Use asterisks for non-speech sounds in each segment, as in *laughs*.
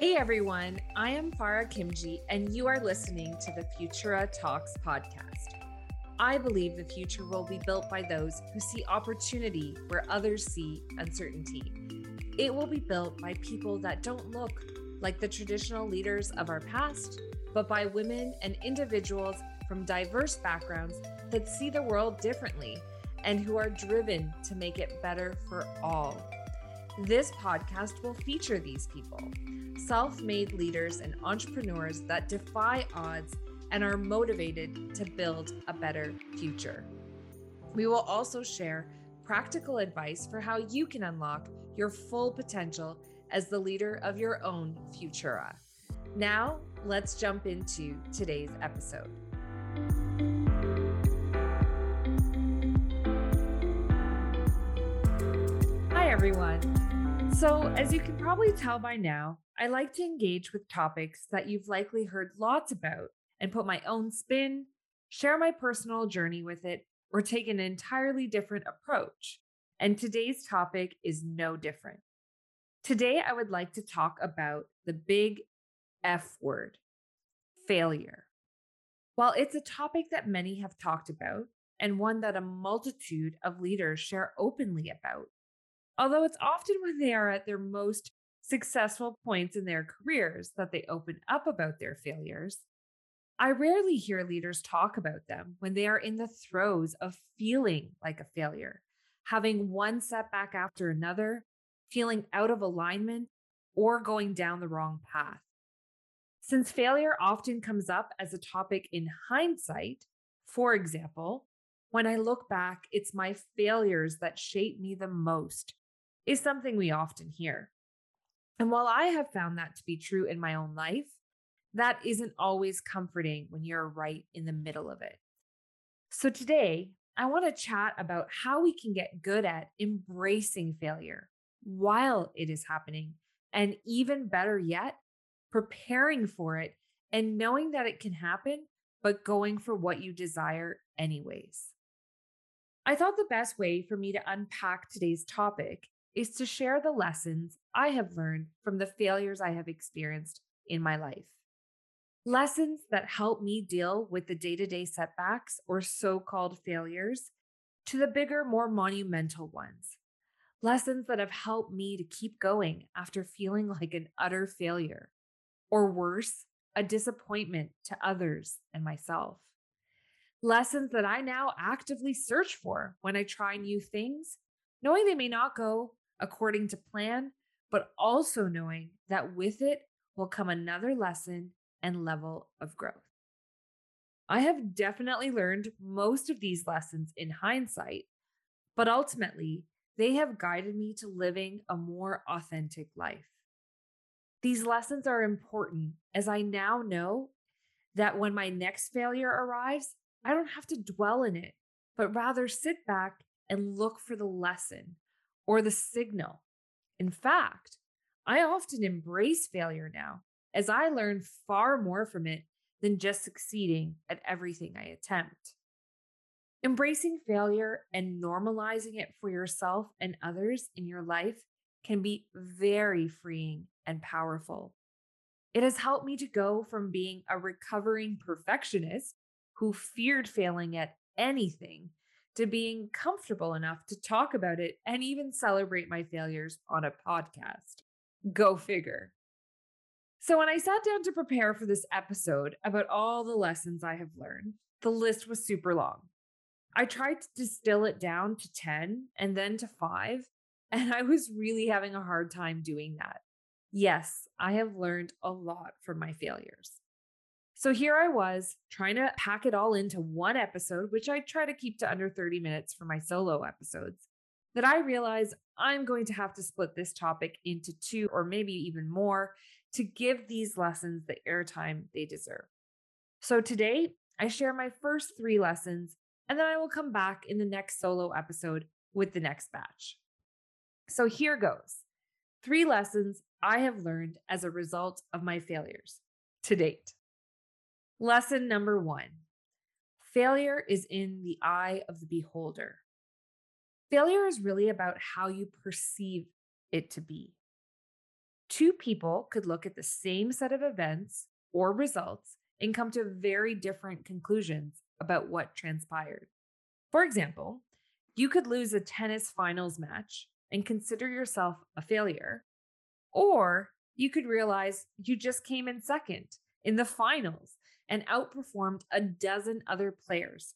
Hey everyone, I am Farrah Khimji, and you are listening to the Futura Talks podcast. I believe the future will be built by those who see opportunity where others see uncertainty. It will be built by people that don't look like the traditional leaders of our past, but by women and individuals from diverse backgrounds that see the world differently and who are driven to make it better for all. This podcast will feature these people self made leaders and entrepreneurs that defy odds and are motivated to build a better future. We will also share practical advice for how you can unlock your full potential as the leader of your own Futura. Now, let's jump into today's episode. Hi, everyone. So, as you can probably tell by now, I like to engage with topics that you've likely heard lots about and put my own spin, share my personal journey with it, or take an entirely different approach. And today's topic is no different. Today, I would like to talk about the big F word failure. While it's a topic that many have talked about and one that a multitude of leaders share openly about, although it's often when they are at their most successful points in their careers that they open up about their failures, I rarely hear leaders talk about them when they are in the throes of feeling like a failure, having one setback after another, feeling out of alignment, or going down the wrong path. Since failure often comes up as a topic in hindsight, for example, when I look back, it's my failures that shape me the most is something we often hear. And while I have found that to be true in my own life, that isn't always comforting when you're right in the middle of it. So today, I want to chat about how we can get good at embracing failure while it is happening. And even better yet, preparing for it and knowing that it can happen, but going for what you desire anyways. I thought the best way for me to unpack today's topic is to share the lessons I have learned from the failures I have experienced in my life. Lessons that help me deal with the day to day setbacks or so called failures to the bigger, more monumental ones. Lessons that have helped me to keep going after feeling *laughs* like an utter failure, or worse, a disappointment to others and myself. Lessons that I now actively search for when I try new things, knowing they may not go according to plan, but also knowing that with it will come another lesson and level of growth. I have definitely learned most of these lessons in hindsight, but ultimately, they have guided me to living a more authentic life. These lessons are important as I now know that when my next failure arrives, I don't have to dwell in it, but rather sit back and look for the lesson or the signal. In fact, I often embrace failure now as I learn far more from it than just succeeding at everything I attempt. Embracing failure and normalizing it for yourself and others in your life can be very freeing and powerful. It has helped me to go from being a recovering perfectionist who feared failing at anything to being comfortable enough to talk about it and even celebrate my failures on a podcast. Go figure. So, when I sat down to prepare for this episode about all the lessons I have learned, the list was super long. I tried to distill it down to 10 and then to five, *laughs* and I was really having a hard time doing that. Yes, I have learned a lot from my failures. So here I was trying to pack it all into one episode, which I try to keep to under 30 minutes for my solo episodes, that I realize I'm going to have to split this topic into two or maybe even more to give these lessons the airtime they deserve. So today, I share my first three lessons, and then I will come back in the next solo episode with the next batch. So here goes three lessons I have learned as a result of my failures to date. Lesson number one failure is in the eye of the beholder. Failure is really about how you perceive it to be. Two people could look at the same set of events or results and come to very different conclusions about what transpired. For example, you could lose a tennis finals match and consider yourself a failure, or you could realize you just came in second in the finals and outperformed a dozen other players.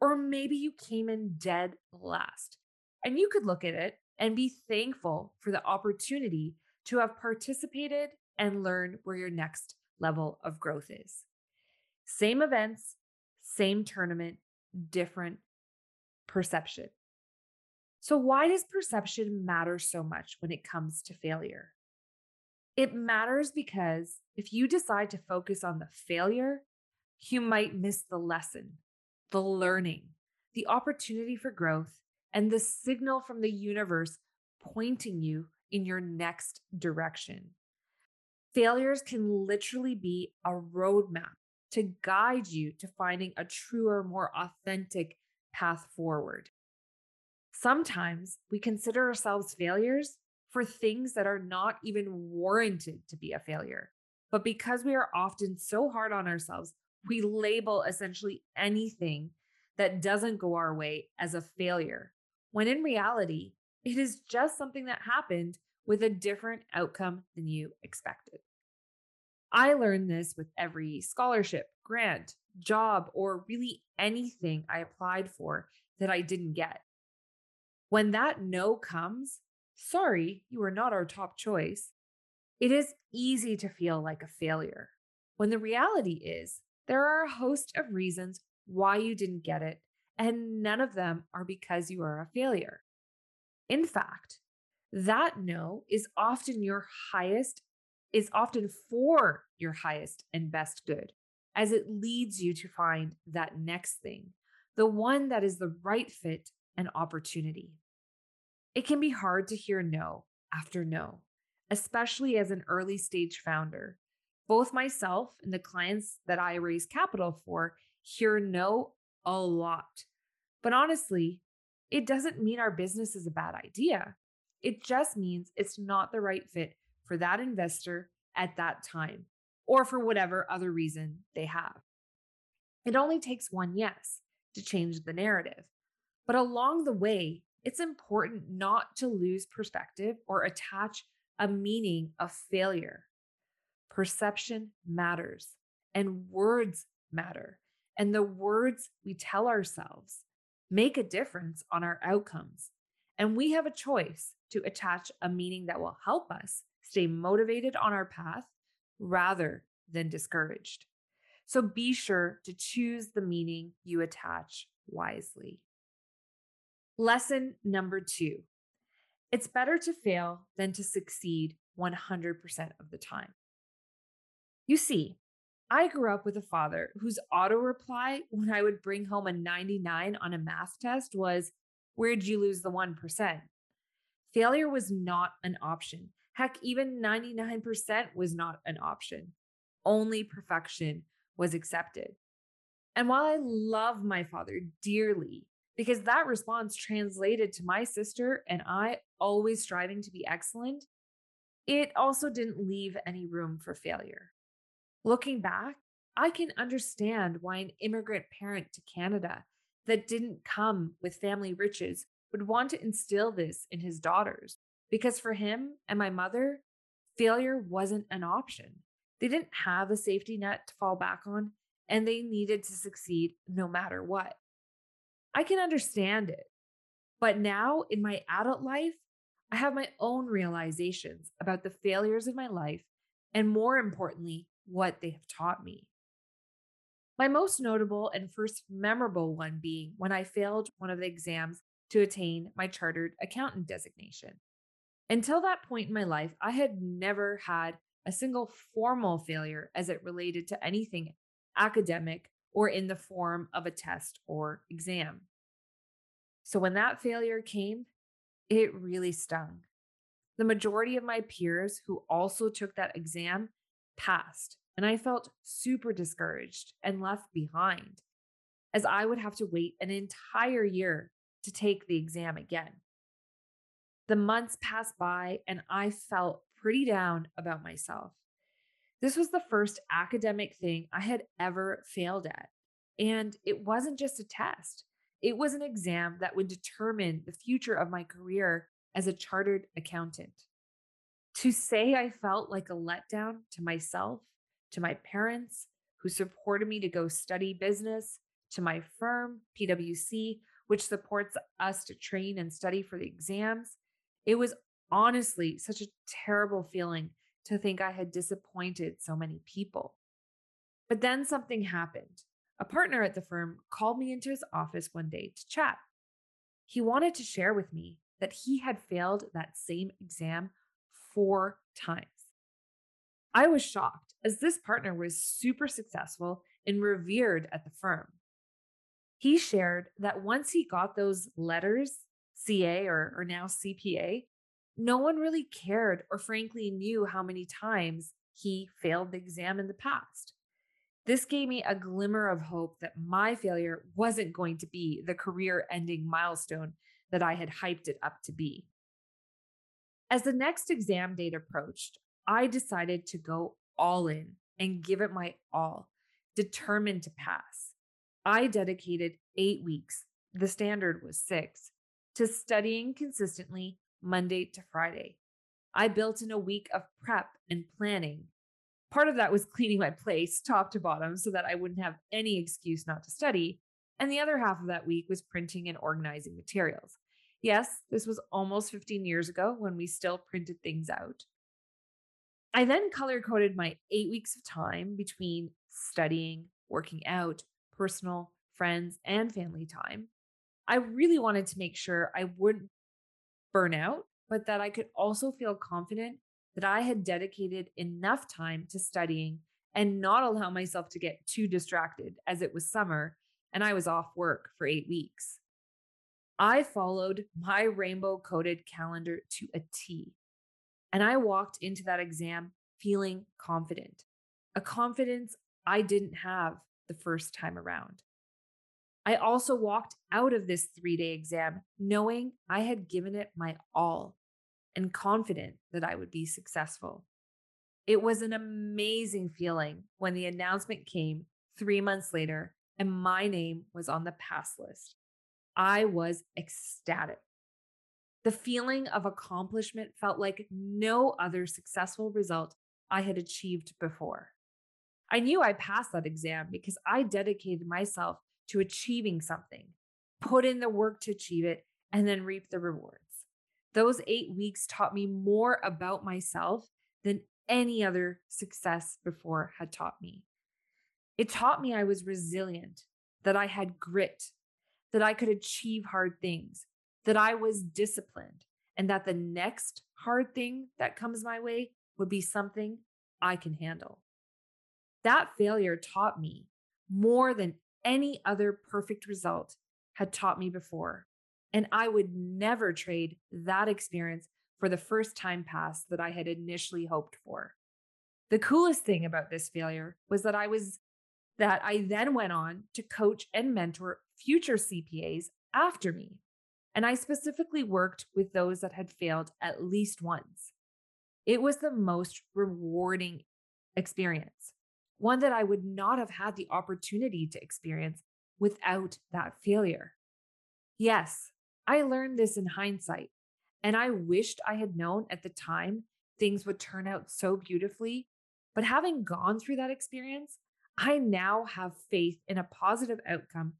Or maybe you came in dead last. And you could look at it and be thankful for the opportunity to have participated and learn where your next level of growth is. Same events, same tournament, different perception. So, why does perception matter so much when it comes to failure? It matters because if you decide to focus on the failure, you might miss the lesson, the learning, the opportunity for growth, and the signal from the universe pointing you in your next direction. Failures can literally be a roadmap to guide you to finding a truer, more authentic path forward. Sometimes we consider ourselves failures for things that are not even warranted to be a failure. But because we are often so hard on ourselves, we label essentially anything that doesn't go our way as a failure, when in reality, it is just something that happened with a different outcome than you expected. I learned this with every scholarship, grant, job, or really anything I applied for that I didn't get. When that no comes, sorry, you are not our top choice, it is easy to feel like a failure. When the reality is, there are a host of reasons why you didn't get it, and none of them are because you are a failure. In fact, that no is often your highest, is often for your highest and best good, as it leads you to find that next thing, the one that is the right fit and opportunity. It can be hard to hear no after no, especially as an early stage founder both myself and the clients that I raise capital for hear no a lot. But honestly, it doesn't mean our business is a bad idea. It just means it's not the right fit for that investor at that time or for whatever other reason they have. It only takes one yes to change the narrative. But along the way, it's important not to lose perspective or attach a meaning of failure perception matters and words matter. And the words we tell ourselves make a difference on our outcomes. And we have a choice to attach a meaning that will help us stay motivated on our path rather than discouraged. So be sure to choose the meaning you attach wisely. Lesson number two it's better to fail than to succeed 100% of the time. You see, I grew up with a father whose auto reply when I would bring home a 99 on a math test was, Where'd you lose the 1%? Failure was not an option. Heck, even 99% was not an option. Only perfection was accepted. And while I love my father dearly, because that response translated to my sister and I always striving to be excellent, it also didn't leave any room for failure. Looking back, I can understand why an immigrant parent to Canada that didn't come with family riches would want to instill this in his daughters. Because for him and my mother, failure wasn't an option. They didn't have a safety net to fall back on, and they needed to succeed no matter what. I can understand it. But now in my adult life, I have my own realizations about the failures of my life, and more importantly, what they have taught me. My most notable and first memorable one being when I failed one of the exams to attain my chartered accountant designation. Until that point in my life, I had never had a single formal failure as it related to anything academic or in the form of a test or exam. So when that failure came, it really stung. The majority of my peers who also took that exam passed, and I felt super discouraged and left behind, as I would have to wait an entire year to take the exam again. The months passed by, and I felt pretty down about myself. This was the first academic thing I had ever failed at. And it wasn't just a test, it was an exam that would determine the future of my career as a chartered accountant. To say I felt like a letdown to myself, to my parents who supported me to go study business, to my firm, PwC, which supports us to train and study for the exams, it was honestly such a terrible feeling to think I had disappointed so many people. But then something happened. A partner at the firm called me into his office one day to chat. He wanted to share with me that he had failed that same exam four times. I was shocked as this partner was super successful and revered at the firm. He shared that once he got those letters, CA or, or now CPA, no one really cared or frankly knew how many times he failed the exam in the past. This gave me a glimmer of hope that my failure wasn't going to be the career ending milestone that I had hyped it up to be. As the next exam date approached, I decided to go all in and give it my all, determined to pass. I dedicated eight weeks, the standard was six, to studying consistently Monday to Friday. I built in a week of prep and planning. Part of that was cleaning my place top to bottom so that I wouldn't have any excuse not to study. And the other half of that week was printing and organizing materials. Yes, this was almost 15 years ago when we still printed things out. I then color coded my eight weeks of time between studying, working out, personal, friends, and family time. I really wanted to make sure I wouldn't burn out, but that I could also feel confident that I had dedicated enough time to studying and not allow myself to get too distracted as it was summer and I was off work for eight weeks. I followed my rainbow coded calendar to a T, and I walked into that exam feeling confident, a confidence I didn't have the first time around. I also walked out of this three day exam knowing I had given it my all and confident that I would be successful. It was an amazing feeling when the announcement came three months later and my name was on the pass list. I was ecstatic. The feeling of accomplishment felt like no other successful result I had achieved before. I knew I passed that exam because I dedicated myself to achieving something, put in the work to achieve it, and then reap the rewards. Those eight weeks taught me more about myself than any other success before had taught me. It taught me I was resilient, that I had grit, that I could achieve hard things, that I was disciplined, and that the next hard thing that comes my way would be something I can handle. That failure taught me more than any other perfect result had taught me before. And I would never trade that experience for the first time pass that I had initially hoped for. The coolest thing about this failure was that I was that I then went on to coach and mentor future CPAs after me. And I specifically worked with those that had failed at least once. It was the most rewarding experience one that I would not have had the opportunity to experience without that failure. Yes, I learned this in hindsight, and I wished I had known at the time things would turn out so beautifully. But having gone through that experience, I now have faith in a positive outcome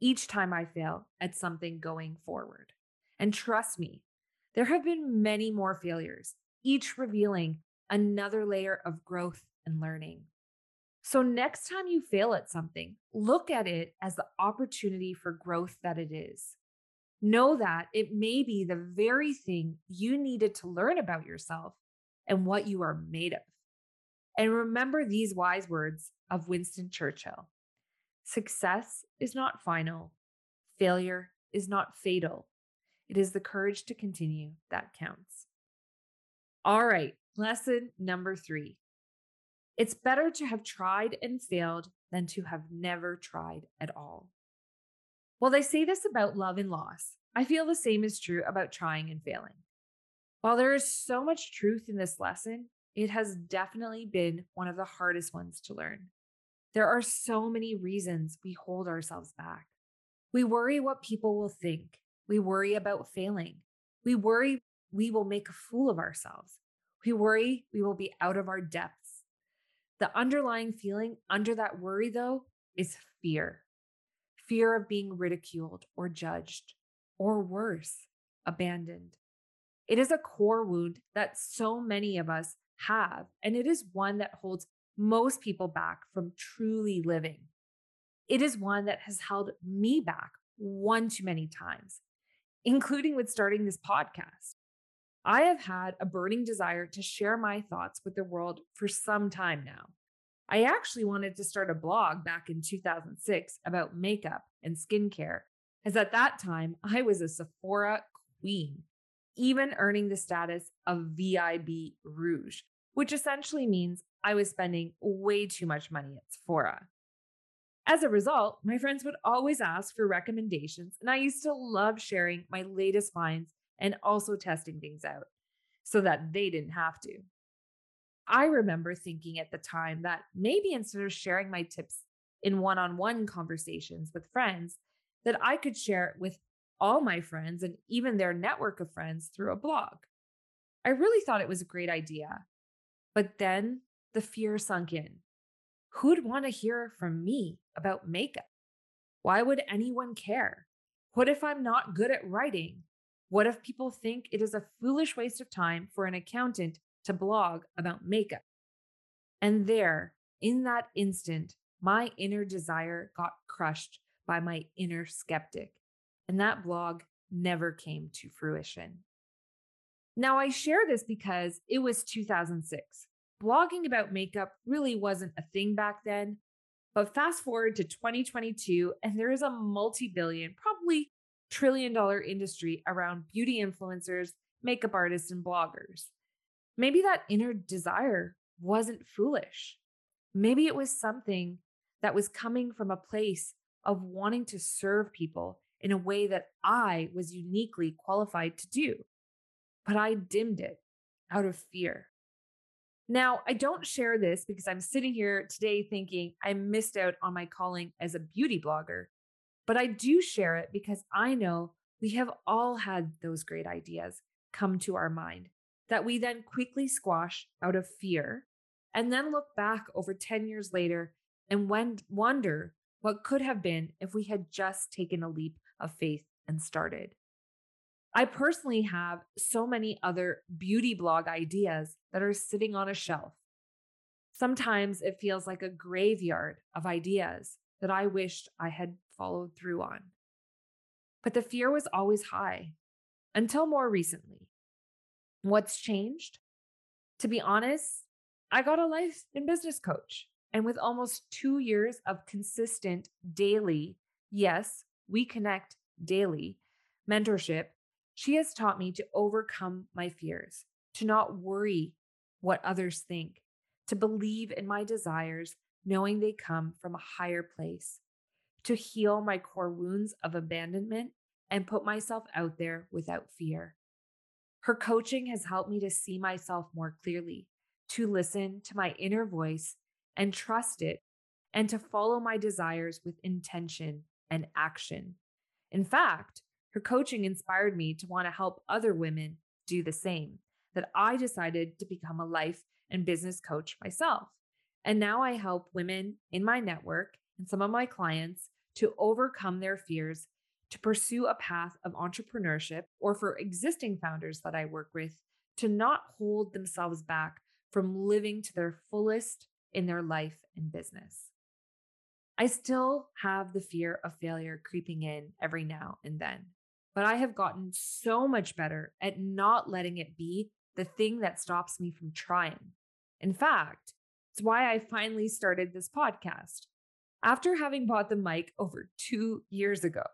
each time I fail at something going forward. And trust me, there have been many more failures, each revealing another layer of growth and learning. So, next time you fail at something, look at it as the opportunity for growth that it is. Know that it may be the very thing you needed to learn about yourself and what you are made of. And remember these wise words of Winston Churchill Success is not final, failure is not fatal. It is the courage to continue that counts. All right, lesson number three it's better to have tried and failed than to have never tried at all. While they say this about love and loss, I feel the same is true about trying and failing. While there is so much truth in this lesson, it has definitely been one of the hardest ones to learn. There are so many reasons we hold ourselves back. We worry what people will think. We worry about failing. We worry we will make a fool of ourselves. We worry we will be out of our depths. The underlying feeling under that worry, though, is fear fear of being ridiculed or judged, or worse, abandoned. It is a core wound that so many of us have, and it is one that holds most people back from truly living. It is one that has held me back one too many times, including with starting this podcast. I have had a burning desire to share my thoughts with the world for some time now. I actually wanted to start a blog back in 2006 about makeup and skincare, as at that time I was a Sephora queen, even earning the status of VIB Rouge, which essentially means I was spending way too much money at Sephora. As a result, my friends would always ask for recommendations, and I used to love sharing my latest finds and also testing things out so that they didn't have to. I remember thinking at the time that maybe instead of sharing my tips in one on one conversations with friends, that I could share it with all my friends and even their network of friends through a blog. I really thought it was a great idea. But then the fear sunk in. Who'd want to hear from me about makeup? Why would anyone care? What if I'm not good at writing? What if people think it is a foolish waste of time for an accountant to blog about makeup? And there, in that instant, my inner desire got crushed by my inner skeptic, and that blog never came to fruition. Now, I share this because it was 2006 blogging about makeup really wasn't a thing back then. But fast forward to 2022, and there is a multi billion, probably trillion dollar industry around beauty influencers, makeup artists, and bloggers. Maybe that inner desire wasn't foolish. Maybe it was something that was coming from a place of wanting to serve people in a way that I was uniquely qualified to do. But I dimmed it out of fear. Now, I don't share this because I'm sitting here today thinking I missed out on my calling as a beauty blogger, but I do share it because I know we have all had those great ideas come to our mind that we then quickly squash out of fear and then look back over 10 years later and wonder what could have been if we had just taken a leap of faith and started. I personally have so many other beauty blog ideas that are sitting on a shelf. Sometimes it feels like a graveyard of ideas that I wished I had followed through on. But the fear was always high until more recently. What's changed? To be honest, I got a life and business coach. And with almost two years of consistent daily, yes, we connect daily mentorship, she has taught me to overcome my fears, to not worry what others think, to believe in my desires, knowing they come from a higher place, to heal my core wounds of abandonment and put myself out there without fear. Her coaching has helped me to see myself more clearly, to listen to my inner voice and trust it, and to follow my desires with intention and action. In fact, her coaching inspired me to want to help other women do the same, that I decided to become a life and business coach myself. And now I help women in my network and some of my clients to overcome their fears, to pursue a path of entrepreneurship, or for existing founders that I work with to not hold themselves back from living to their fullest in their life and business. I still have the fear of failure creeping in every now and then but I have gotten so much better at not letting it be the thing that stops me from trying. In fact, it's why I finally started this podcast. After having bought the mic over two years ago,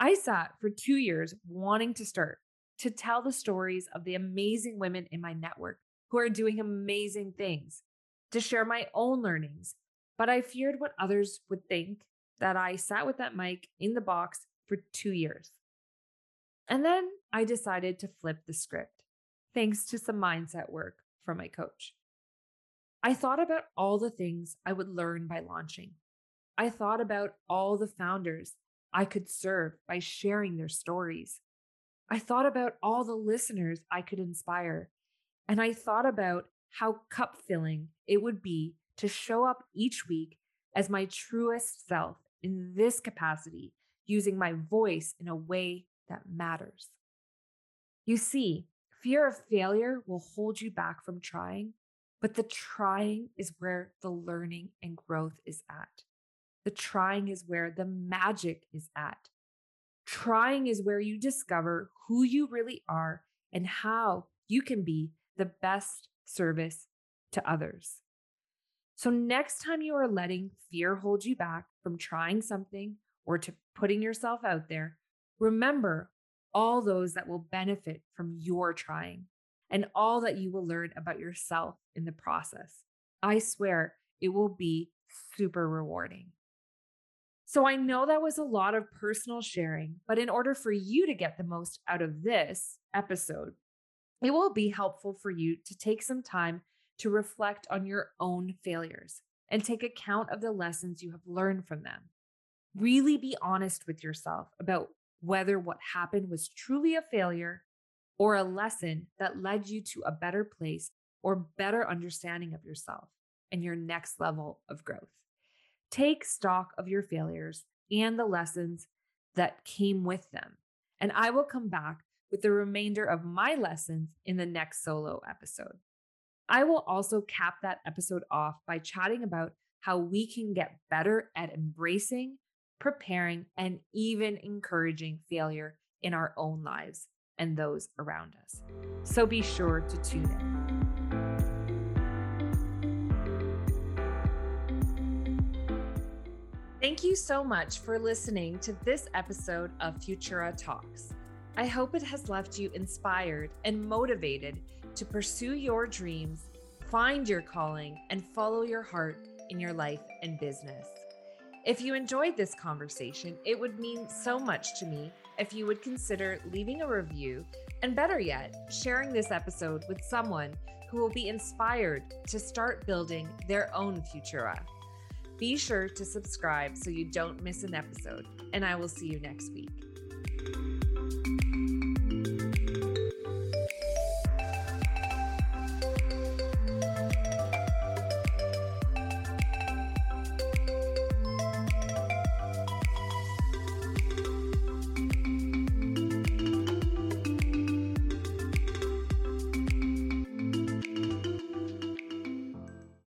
I sat for two years wanting to start to tell the stories of the amazing women in my network who are doing amazing things, to share my own learnings. But I feared what others would think that I sat with that mic in the box for two years. And then I decided to flip the script. thanks to some mindset work from my coach. I thought about all the things I would learn by launching. I thought about all the founders I could serve by sharing their stories. I thought about all the listeners I could inspire. And I thought about how cup filling it would be to show up each week as my truest self in this capacity, using my voice in a way that matters. You see, fear of failure will hold you back from trying, but the trying is where the learning and growth is at. The trying is where the magic is at. Trying is where you discover who you really are and how you can be the best service to others. So, next time you are letting fear hold you back from trying something or to putting yourself out there, remember all those that will benefit from your trying and all that you will learn about yourself in the process. I swear it will be super rewarding. So I know that was a lot of personal sharing, but in order for you to get the most out of this episode, it will be helpful for you to take some time to reflect on your own failures and take account of the lessons you have learned from them. Really be honest with yourself about whether what happened was truly a failure or a lesson that led you to a better place or better understanding of yourself and your next level of growth. Take stock of your failures and the lessons that came with them. And I will come back with the remainder of my lessons in the next solo episode. I will also cap that episode off by chatting about how we can get better at embracing, preparing, and even encouraging failure in our own lives and those around us. So be sure to tune in. Thank you so much for listening to this episode of Futura Talks. I hope it has left you inspired and motivated to pursue your dreams, find your calling, and follow your heart in your life and business. If you enjoyed this conversation, it would mean so much to me if you would consider leaving a review and, better yet, sharing this episode with someone who will be inspired to start building their own Futura. Be sure to subscribe so you don't miss an episode, and I will see you next week.